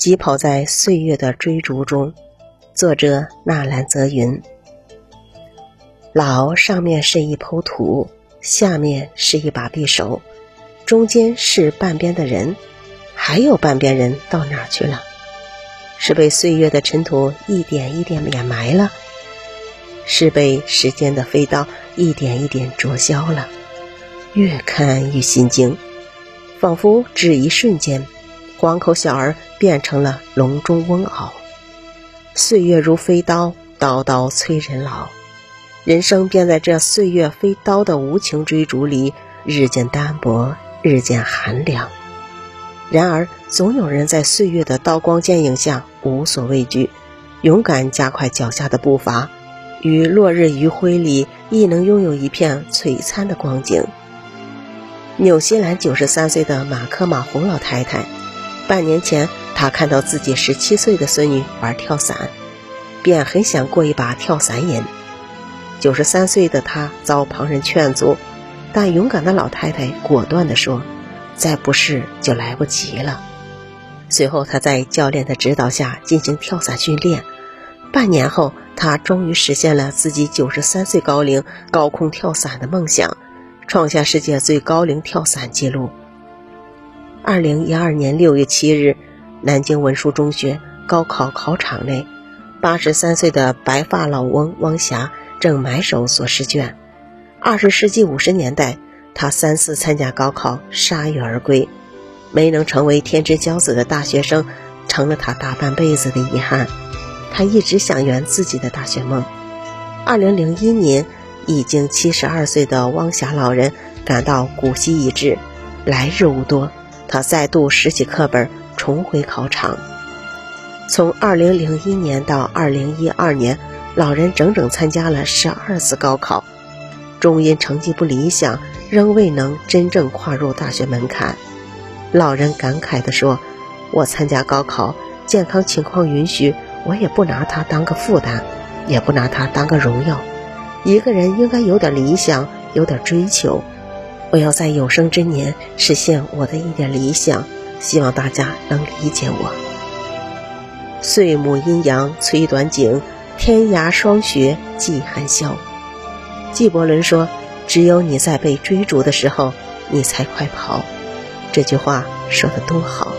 疾跑在岁月的追逐中。作者纳兰泽云。老上面是一抔土，下面是一把匕首，中间是半边的人，还有半边人到哪去了？是被岁月的尘土一点一点掩埋了，是被时间的飞刀一点一点灼消了。越看越心惊，仿佛只一瞬间，黄口小儿变成了笼中翁媪。岁月如飞刀，刀刀催人老。人生便在这岁月飞刀的无情追逐里，日渐单薄，日渐寒凉。然而，总有人在岁月的刀光剑影下无所畏惧，勇敢加快脚下的步伐，于落日余晖里亦能拥有一片璀璨的光景。纽西兰九十三岁的马克马洪老太太，半年前他看到自己十七岁的孙女玩跳伞，便很想过一把跳伞瘾。九十三岁的他遭旁人劝阻，但勇敢的老太太果断地说：“再不试就来不及了。”随后，他在教练的指导下进行跳伞训练。半年后，他终于实现了自己九十三岁高龄高空跳伞的梦想，创下世界最高龄跳伞纪录。二零一二年六月七日，南京文殊中学高考考场内，八十三岁的白发老翁汪霞。正埋首做试卷。二十世纪五十年代，他三次参加高考，铩羽而归。没能成为天之骄子的大学生，成了他大半辈子的遗憾。他一直想圆自己的大学梦。二零零一年，已经七十二岁的汪霞老人感到古稀已至，来日无多。他再度拾起课本，重回考场。从二零零一年到二零一二年。老人整整参加了十二次高考，终因成绩不理想，仍未能真正跨入大学门槛。老人感慨地说：“我参加高考，健康情况允许，我也不拿它当个负担，也不拿它当个荣耀。一个人应该有点理想，有点追求。我要在有生之年实现我的一点理想，希望大家能理解我。”岁暮阴阳催短景。天涯霜雪霁寒宵，纪伯伦说：“只有你在被追逐的时候，你才快跑。”这句话说的多好。